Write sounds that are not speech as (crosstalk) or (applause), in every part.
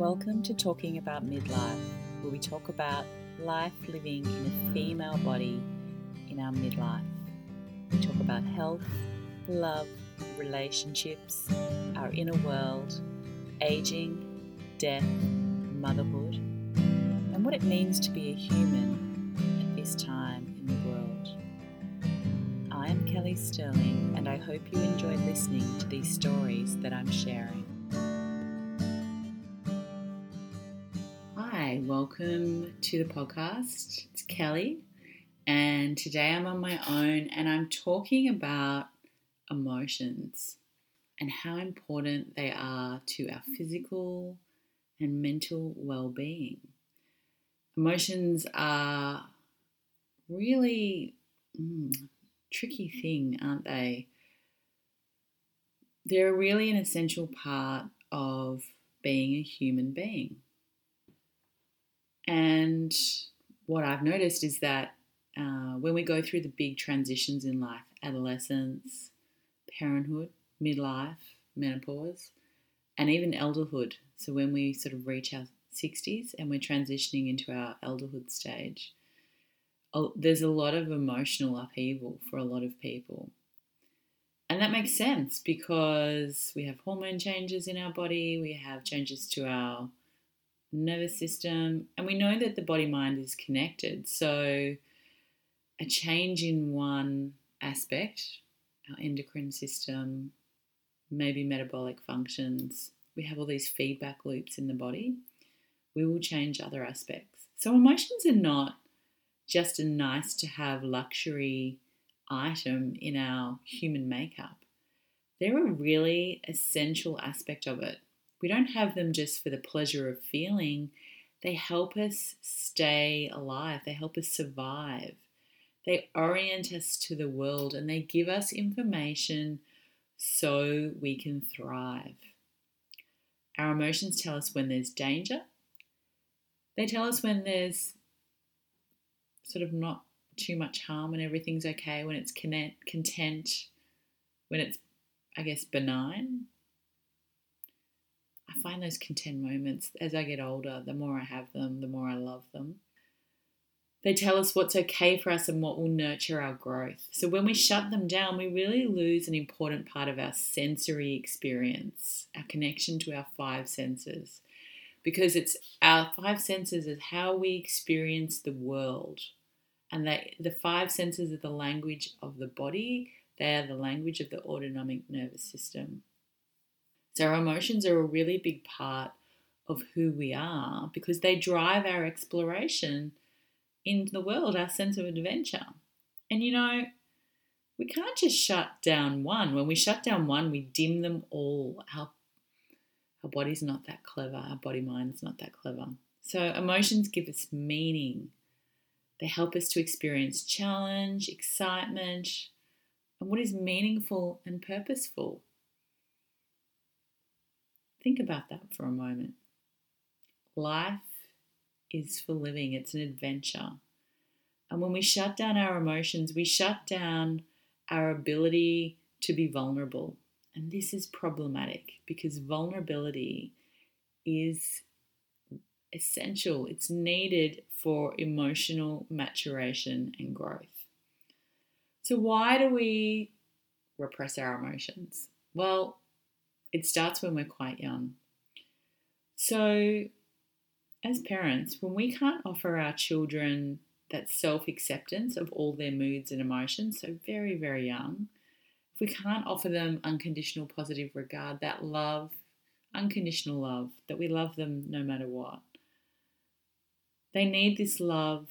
Welcome to Talking About Midlife, where we talk about life living in a female body in our midlife. We talk about health, love, relationships, our inner world, aging, death, motherhood, and what it means to be a human at this time in the world. I am Kelly Sterling, and I hope you enjoy listening to these stories that I'm sharing. Welcome to the podcast. It's Kelly, and today I'm on my own and I'm talking about emotions and how important they are to our physical and mental well being. Emotions are really mm, tricky thing, aren't they? They're really an essential part of being a human being. And what I've noticed is that uh, when we go through the big transitions in life, adolescence, parenthood, midlife, menopause, and even elderhood, so when we sort of reach our 60s and we're transitioning into our elderhood stage, there's a lot of emotional upheaval for a lot of people. And that makes sense because we have hormone changes in our body, we have changes to our nervous system, and we know that the body mind is connected. So, a change in one aspect, our endocrine system, maybe metabolic functions, we have all these feedback loops in the body, we will change other aspects. So, emotions are not just a nice to have luxury item in our human makeup. They're a really essential aspect of it. We don't have them just for the pleasure of feeling, they help us stay alive, they help us survive. They orient us to the world and they give us information so we can thrive. Our emotions tell us when there's danger. They tell us when there's sort of not too much harm and everything's okay, when it's content, when it's, I guess, benign. Find those content moments as I get older, the more I have them, the more I love them. They tell us what's okay for us and what will nurture our growth. So when we shut them down, we really lose an important part of our sensory experience, our connection to our five senses. Because it's our five senses is how we experience the world. And they, the five senses are the language of the body, they are the language of the autonomic nervous system. So our emotions are a really big part of who we are because they drive our exploration in the world, our sense of adventure. And you know, we can't just shut down one. When we shut down one, we dim them all. Our, our body's not that clever, our body mind's not that clever. So, emotions give us meaning. They help us to experience challenge, excitement, and what is meaningful and purposeful. Think about that for a moment. Life is for living, it's an adventure. And when we shut down our emotions, we shut down our ability to be vulnerable. And this is problematic because vulnerability is essential, it's needed for emotional maturation and growth. So, why do we repress our emotions? Well, it starts when we're quite young. So, as parents, when we can't offer our children that self acceptance of all their moods and emotions, so very, very young, if we can't offer them unconditional positive regard, that love, unconditional love, that we love them no matter what, they need this love,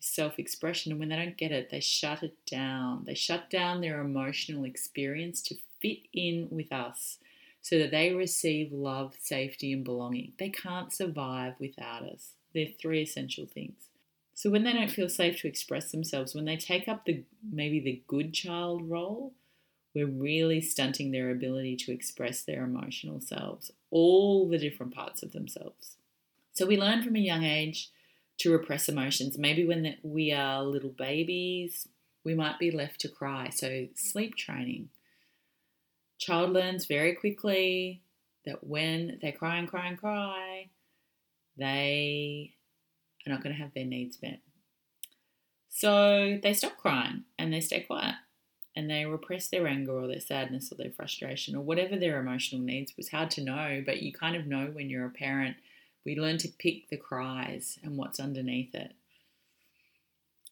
self expression, and when they don't get it, they shut it down. They shut down their emotional experience to fit in with us so that they receive love, safety, and belonging. They can't survive without us. They're three essential things. So when they don't feel safe to express themselves, when they take up the maybe the good child role, we're really stunting their ability to express their emotional selves, all the different parts of themselves. So we learn from a young age to repress emotions. Maybe when we are little babies, we might be left to cry. So sleep training, Child learns very quickly that when they cry and cry and cry, they are not going to have their needs met. So they stop crying and they stay quiet and they repress their anger or their sadness or their frustration or whatever their emotional needs was hard to know, but you kind of know when you're a parent. We learn to pick the cries and what's underneath it.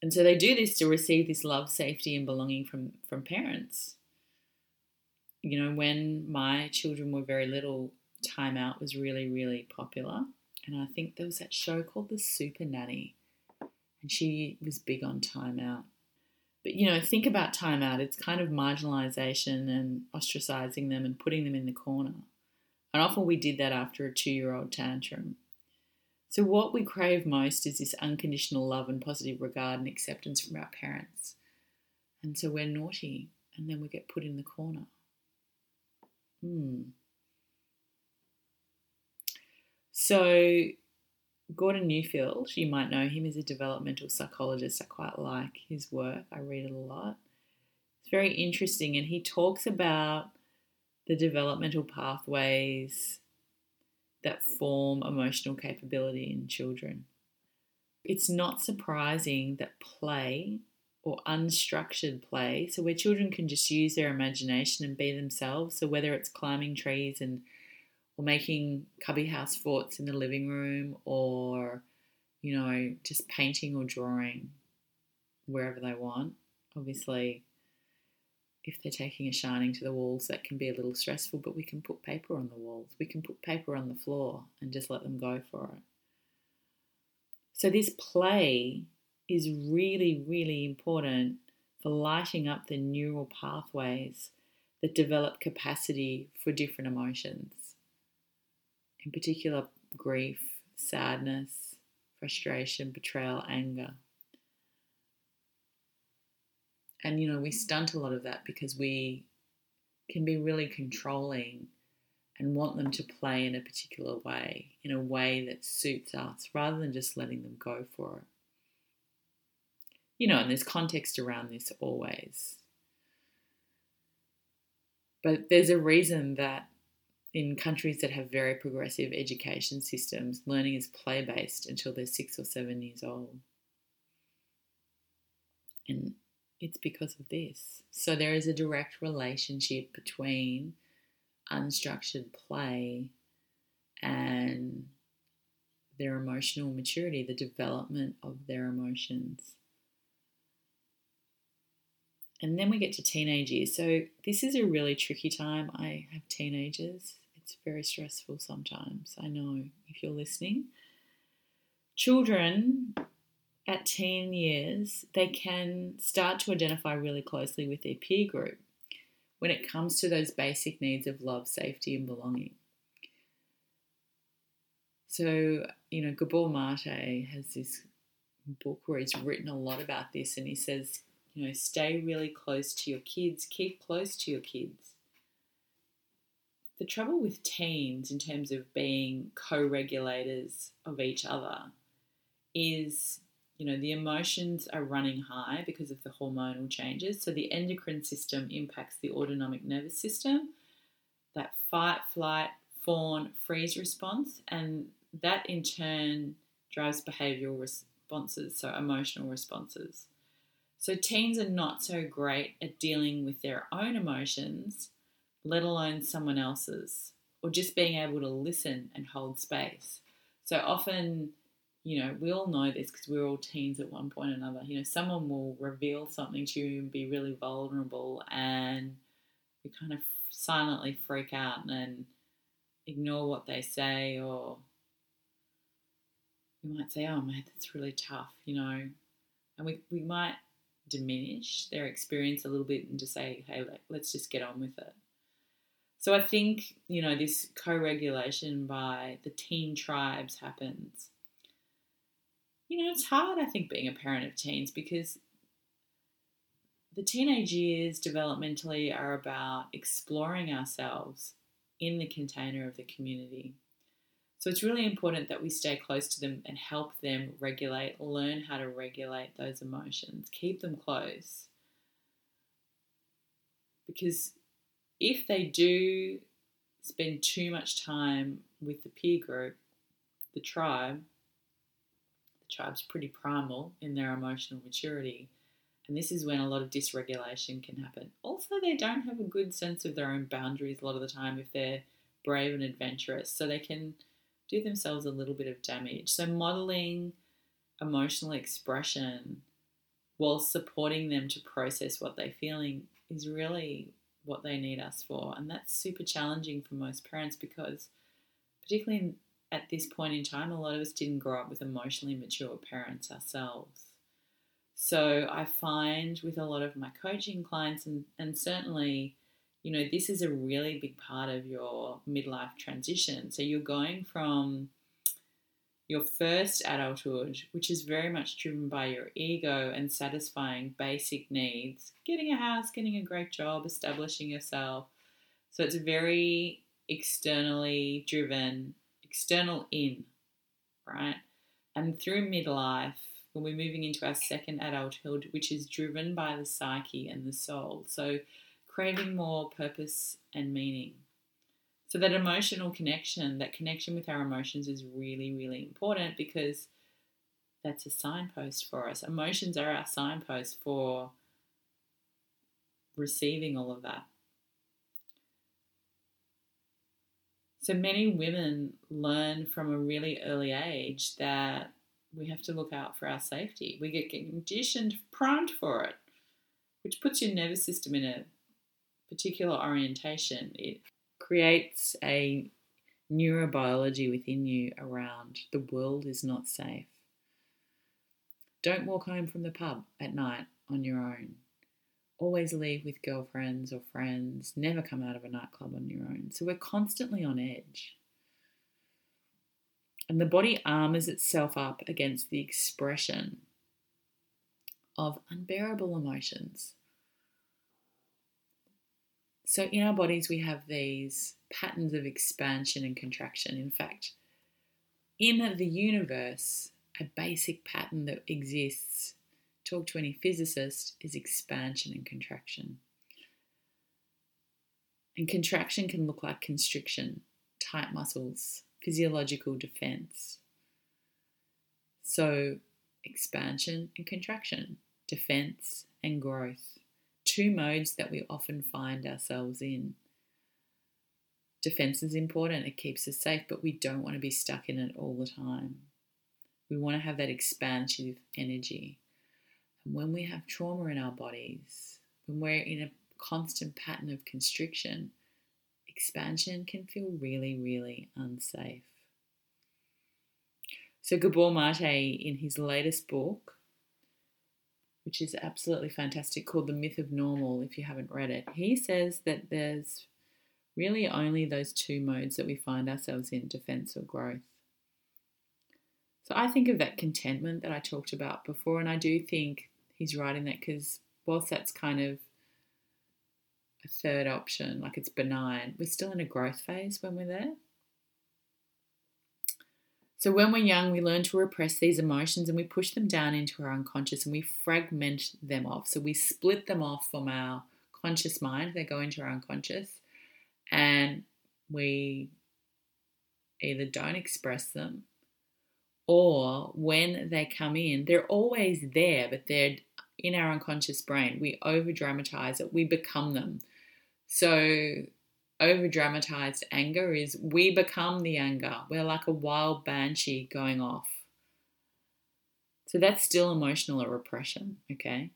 And so they do this to receive this love, safety, and belonging from, from parents. You know, when my children were very little, Time Out was really, really popular. And I think there was that show called The Super Nanny, and she was big on Time Out. But you know, think about Time Out. It's kind of marginalization and ostracizing them and putting them in the corner. And often we did that after a two year old tantrum. So, what we crave most is this unconditional love and positive regard and acceptance from our parents. And so we're naughty and then we get put in the corner. Hmm. So, Gordon Neufeld, you might know him as a developmental psychologist. I quite like his work, I read it a lot. It's very interesting, and he talks about the developmental pathways that form emotional capability in children. It's not surprising that play or unstructured play, so where children can just use their imagination and be themselves, so whether it's climbing trees and or making cubby house forts in the living room or you know just painting or drawing wherever they want. Obviously if they're taking a shining to the walls that can be a little stressful but we can put paper on the walls. We can put paper on the floor and just let them go for it. So this play is really really important for lighting up the neural pathways that develop capacity for different emotions in particular grief, sadness, frustration, betrayal, anger. And, you know, we stunt a lot of that because we can be really controlling and want them to play in a particular way, in a way that suits us, rather than just letting them go for it. You know, and there's context around this always. But there's a reason that in countries that have very progressive education systems, learning is play based until they're six or seven years old. And it's because of this. So there is a direct relationship between unstructured play and their emotional maturity, the development of their emotions. And then we get to teenage years. So this is a really tricky time. I have teenagers it's very stressful sometimes. I know if you're listening. Children at teen years, they can start to identify really closely with their peer group when it comes to those basic needs of love, safety, and belonging. So, you know, Gabor Mate has this book where he's written a lot about this, and he says, you know, stay really close to your kids, keep close to your kids. The trouble with teens in terms of being co-regulators of each other is you know the emotions are running high because of the hormonal changes. So the endocrine system impacts the autonomic nervous system. That fight flight fawn freeze response and that in turn drives behavioral responses so emotional responses so teens are not so great at dealing with their own emotions let alone someone else's, or just being able to listen and hold space. So often, you know, we all know this because we're all teens at one point or another. You know, someone will reveal something to you and be really vulnerable, and we kind of silently freak out and ignore what they say, or you might say, "Oh man, that's really tough," you know, and we we might diminish their experience a little bit and just say, "Hey, let's just get on with it." So I think, you know, this co regulation by the teen tribes happens. You know, it's hard, I think, being a parent of teens because the teenage years developmentally are about exploring ourselves in the container of the community. So it's really important that we stay close to them and help them regulate, learn how to regulate those emotions, keep them close. Because if they do spend too much time with the peer group, the tribe, the tribe's pretty primal in their emotional maturity. And this is when a lot of dysregulation can happen. Also, they don't have a good sense of their own boundaries a lot of the time if they're brave and adventurous. So they can do themselves a little bit of damage. So, modeling emotional expression while supporting them to process what they're feeling is really what they need us for. And that's super challenging for most parents because, particularly at this point in time, a lot of us didn't grow up with emotionally mature parents ourselves. So I find with a lot of my coaching clients, and, and certainly, you know, this is a really big part of your midlife transition. So you're going from your first adulthood, which is very much driven by your ego and satisfying basic needs, getting a house, getting a great job, establishing yourself. So it's very externally driven, external in, right? And through midlife, when we're moving into our second adulthood, which is driven by the psyche and the soul. So craving more purpose and meaning. So that emotional connection, that connection with our emotions is really, really important because that's a signpost for us. Emotions are our signpost for receiving all of that. So many women learn from a really early age that we have to look out for our safety. We get conditioned, primed for it, which puts your nervous system in a particular orientation. It creates a neurobiology within you around the world is not safe. Don't walk home from the pub at night on your own. Always leave with girlfriends or friends. Never come out of a nightclub on your own. So we're constantly on edge. And the body armors itself up against the expression of unbearable emotions. So, in our bodies, we have these patterns of expansion and contraction. In fact, in the universe, a basic pattern that exists, talk to any physicist, is expansion and contraction. And contraction can look like constriction, tight muscles, physiological defense. So, expansion and contraction, defense and growth two modes that we often find ourselves in. Defense is important, it keeps us safe, but we don't want to be stuck in it all the time. We want to have that expansive energy. And when we have trauma in our bodies, when we're in a constant pattern of constriction, expansion can feel really, really unsafe. So, Gabor Mate, in his latest book, which is absolutely fantastic, called The Myth of Normal, if you haven't read it. He says that there's really only those two modes that we find ourselves in defense or growth. So I think of that contentment that I talked about before, and I do think he's right in that because whilst that's kind of a third option, like it's benign, we're still in a growth phase when we're there. So when we're young, we learn to repress these emotions and we push them down into our unconscious and we fragment them off. So we split them off from our conscious mind, they go into our unconscious, and we either don't express them or when they come in, they're always there, but they're in our unconscious brain. We over dramatize it, we become them. So over dramatized anger is we become the anger. We're like a wild banshee going off. So that's still emotional repression, okay?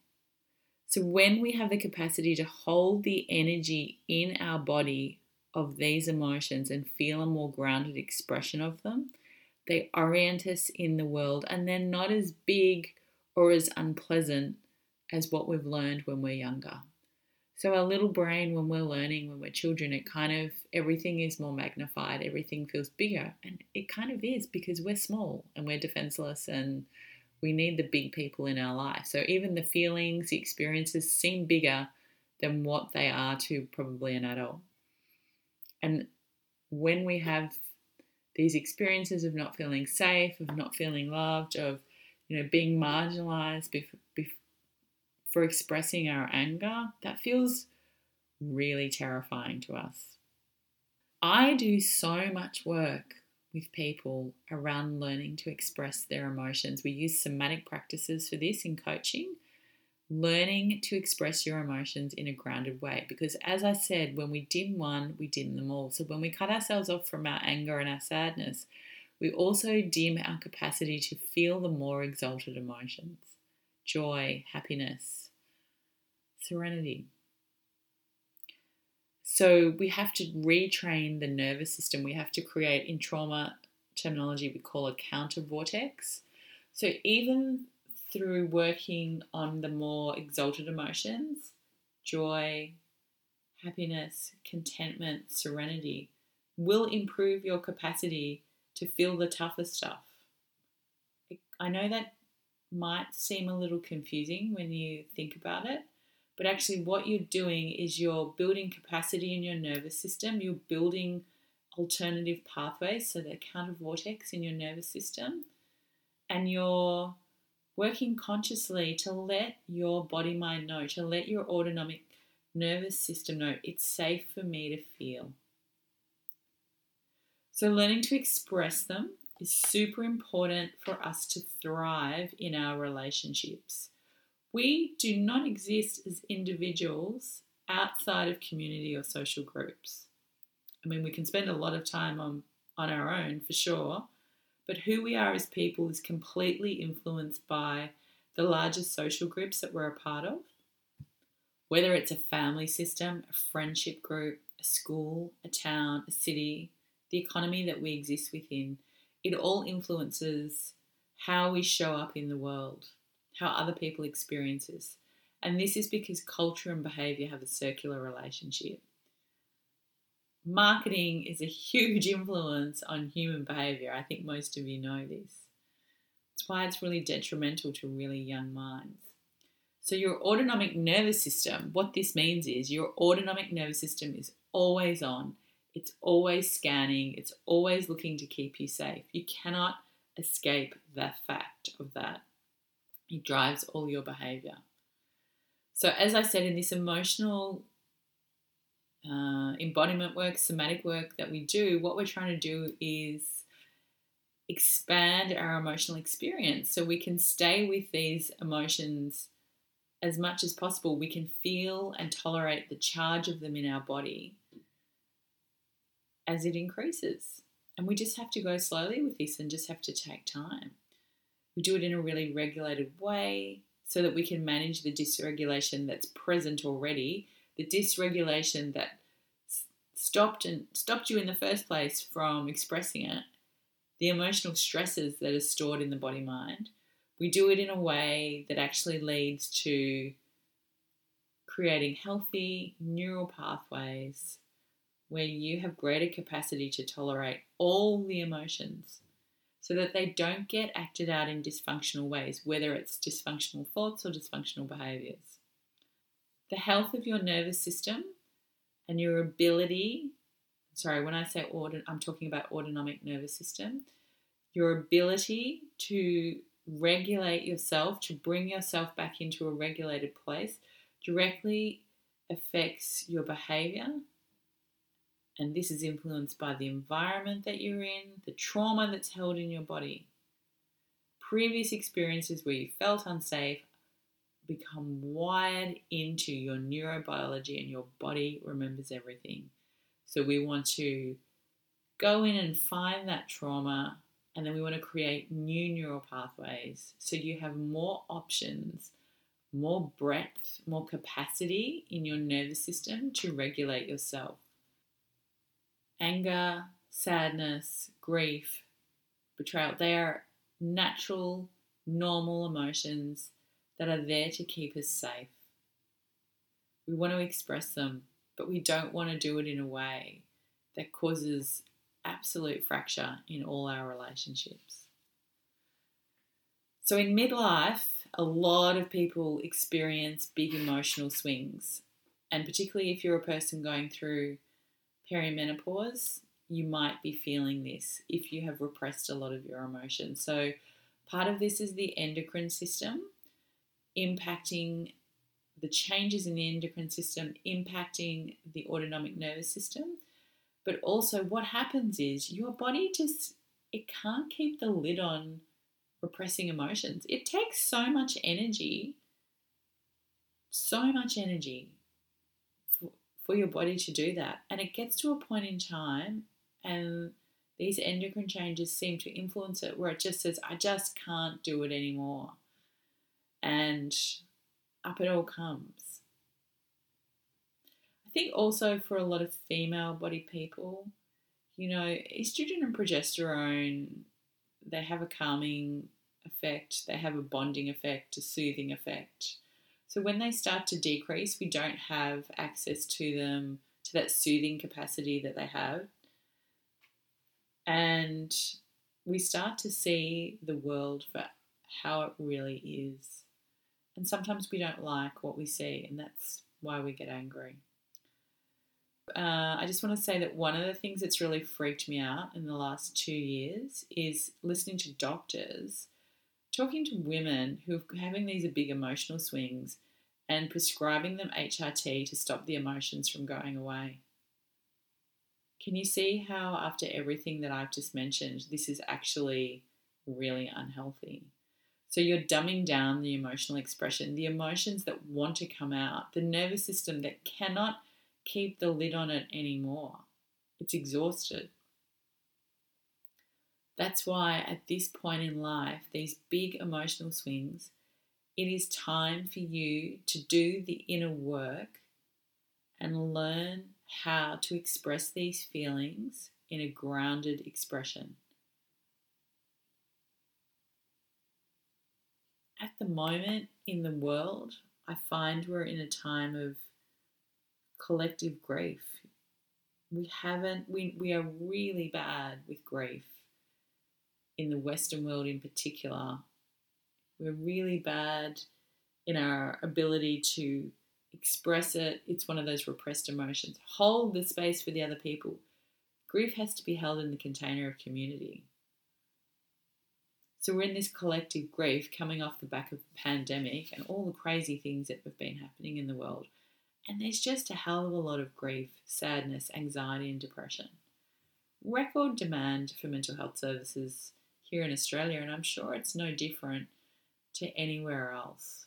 So when we have the capacity to hold the energy in our body of these emotions and feel a more grounded expression of them, they orient us in the world and they're not as big or as unpleasant as what we've learned when we're younger. So our little brain, when we're learning, when we're children, it kind of everything is more magnified, everything feels bigger, and it kind of is because we're small and we're defenseless and we need the big people in our life. So even the feelings, the experiences seem bigger than what they are to probably an adult. And when we have these experiences of not feeling safe, of not feeling loved, of you know being marginalized, for expressing our anger, that feels really terrifying to us. I do so much work with people around learning to express their emotions. We use somatic practices for this in coaching, learning to express your emotions in a grounded way. Because, as I said, when we dim one, we dim them all. So, when we cut ourselves off from our anger and our sadness, we also dim our capacity to feel the more exalted emotions joy, happiness, serenity. So we have to retrain the nervous system. We have to create, in trauma terminology, we call a counter vortex. So even through working on the more exalted emotions, joy, happiness, contentment, serenity, will improve your capacity to feel the tougher stuff. I know that might seem a little confusing when you think about it, but actually, what you're doing is you're building capacity in your nervous system, you're building alternative pathways, so the counter vortex in your nervous system, and you're working consciously to let your body mind know, to let your autonomic nervous system know it's safe for me to feel. So, learning to express them is super important for us to thrive in our relationships. We do not exist as individuals outside of community or social groups. I mean, we can spend a lot of time on, on our own for sure, but who we are as people is completely influenced by the larger social groups that we're a part of. Whether it's a family system, a friendship group, a school, a town, a city, the economy that we exist within, it all influences how we show up in the world how other people experience us. And this is because culture and behavior have a circular relationship. Marketing is a (laughs) huge influence on human behavior. I think most of you know this. It's why it's really detrimental to really young minds. So, your autonomic nervous system, what this means is your autonomic nervous system is always on, it's always scanning, it's always looking to keep you safe. You cannot escape the fact of that. It drives all your behavior. So, as I said, in this emotional uh, embodiment work, somatic work that we do, what we're trying to do is expand our emotional experience so we can stay with these emotions as much as possible. We can feel and tolerate the charge of them in our body as it increases. And we just have to go slowly with this and just have to take time. We do it in a really regulated way so that we can manage the dysregulation that's present already, the dysregulation that stopped and stopped you in the first place from expressing it, the emotional stresses that are stored in the body mind. We do it in a way that actually leads to creating healthy neural pathways where you have greater capacity to tolerate all the emotions so that they don't get acted out in dysfunctional ways, whether it's dysfunctional thoughts or dysfunctional behaviors. The health of your nervous system and your ability, sorry, when I say order, I'm talking about autonomic nervous system, your ability to regulate yourself, to bring yourself back into a regulated place, directly affects your behavior and this is influenced by the environment that you're in, the trauma that's held in your body. Previous experiences where you felt unsafe become wired into your neurobiology, and your body remembers everything. So, we want to go in and find that trauma, and then we want to create new neural pathways so you have more options, more breadth, more capacity in your nervous system to regulate yourself anger, sadness, grief, betrayal. They are natural, normal emotions that are there to keep us safe. We want to express them, but we don't want to do it in a way that causes absolute fracture in all our relationships. So, in midlife, a lot of people experience big emotional swings, and particularly if you're a person going through perimenopause, you might be feeling this if you have repressed a lot of your emotions. So, part of this is the endocrine system impacting the changes in the endocrine system, impacting the autonomic nervous system. But also, what happens is your body just it can't keep the lid on repressing emotions. It takes so much energy, so much energy for, your body to do that. And it gets to a point in time, and these endocrine changes seem to influence it where it just says, I just can't do it anymore. And up it all comes. I think also for a lot of female body people, you know, estrogen and progesterone, they have a calming effect, they have a bonding effect, a soothing effect. So when they start to decrease, we don't have access to them, to that soothing capacity that they have. And we start to see the world for how it really is. And sometimes we don't like what we see, and that's why we get angry. Uh, I just want to say that one of the things that's really freaked me out in the last two years is listening to doctors talking to women who are having these big emotional swings and prescribing them HRT to stop the emotions from going away. Can you see how, after everything that I've just mentioned, this is actually really unhealthy? So you're dumbing down the emotional expression, the emotions that want to come out, the nervous system that cannot keep the lid on it anymore. It's exhausted. That's why at this point in life, these big emotional swings, it is time for you to do the inner work and learn how to express these feelings in a grounded expression. At the moment in the world, I find we're in a time of collective grief. We haven't, we, we are really bad with grief in the Western world in particular. We're really bad in our ability to express it. It's one of those repressed emotions. Hold the space for the other people. Grief has to be held in the container of community. So we're in this collective grief coming off the back of the pandemic and all the crazy things that have been happening in the world. And there's just a hell of a lot of grief, sadness, anxiety, and depression. Record demand for mental health services here in Australia, and I'm sure it's no different to anywhere else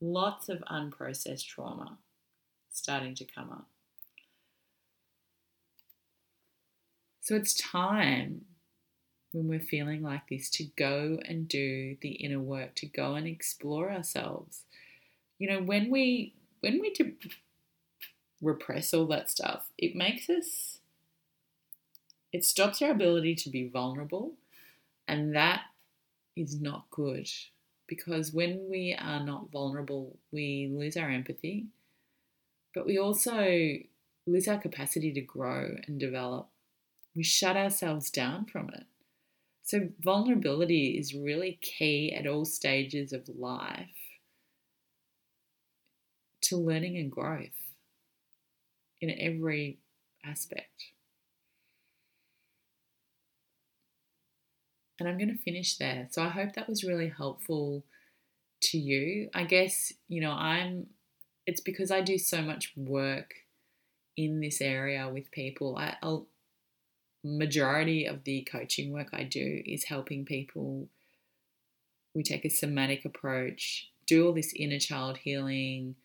lots of unprocessed trauma starting to come up. So it's time when we're feeling like this to go and do the inner work, to go and explore ourselves. You know, when we when we do repress all that stuff, it makes us it stops our ability to be vulnerable, and that is not good because when we are not vulnerable, we lose our empathy, but we also lose our capacity to grow and develop. We shut ourselves down from it. So, vulnerability is really key at all stages of life to learning and growth in every aspect. And I'm going to finish there. So I hope that was really helpful to you. I guess, you know, I'm, it's because I do so much work in this area with people. I, a majority of the coaching work I do is helping people. We take a somatic approach, do all this inner child healing,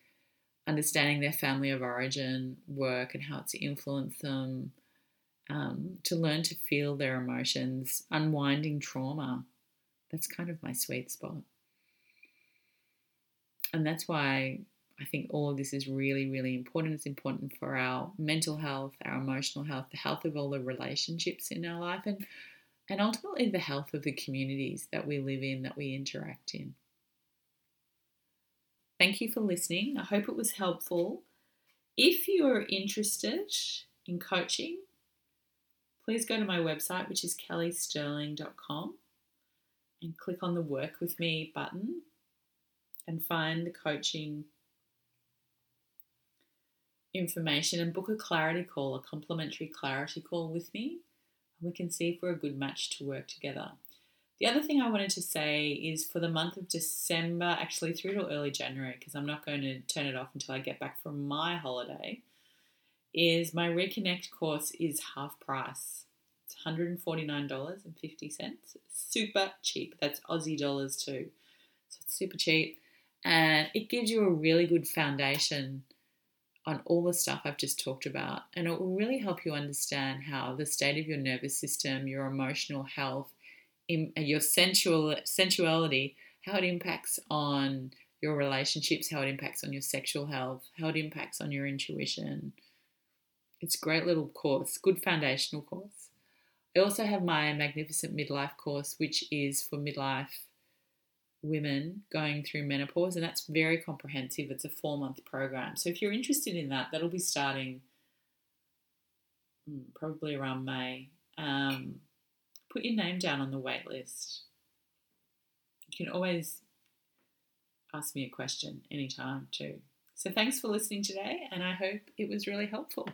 understanding their family of origin work and how it's influenced them, um, to learn to feel their emotions, unwinding trauma. That's kind of my sweet spot. And that's why I think all of this is really, really important. It's important for our mental health, our emotional health, the health of all the relationships in our life, and, and ultimately the health of the communities that we live in, that we interact in. Thank you for listening. I hope it was helpful. If you're interested in coaching, please go to my website, which is kellysterling.com, and click on the Work with Me button and find the coaching information and book a clarity call, a complimentary clarity call with me. And we can see if we're a good match to work together. The other thing I wanted to say is for the month of December, actually through to early January, because I'm not going to turn it off until I get back from my holiday, is my Reconnect course is half price. It's $149.50. Super cheap. That's Aussie dollars too. So it's super cheap. And it gives you a really good foundation on all the stuff I've just talked about. And it will really help you understand how the state of your nervous system, your emotional health, uh, your sensual sensuality, how it impacts on your relationships, how it impacts on your sexual health, how it impacts on your intuition. It's a great little course, good foundational course. I also have my Magnificent Midlife course, which is for midlife women going through menopause, and that's very comprehensive. It's a four month program. So if you're interested in that, that'll be starting hmm, probably around May. Um, put your name down on the wait list. You can always ask me a question anytime, too. So thanks for listening today, and I hope it was really helpful.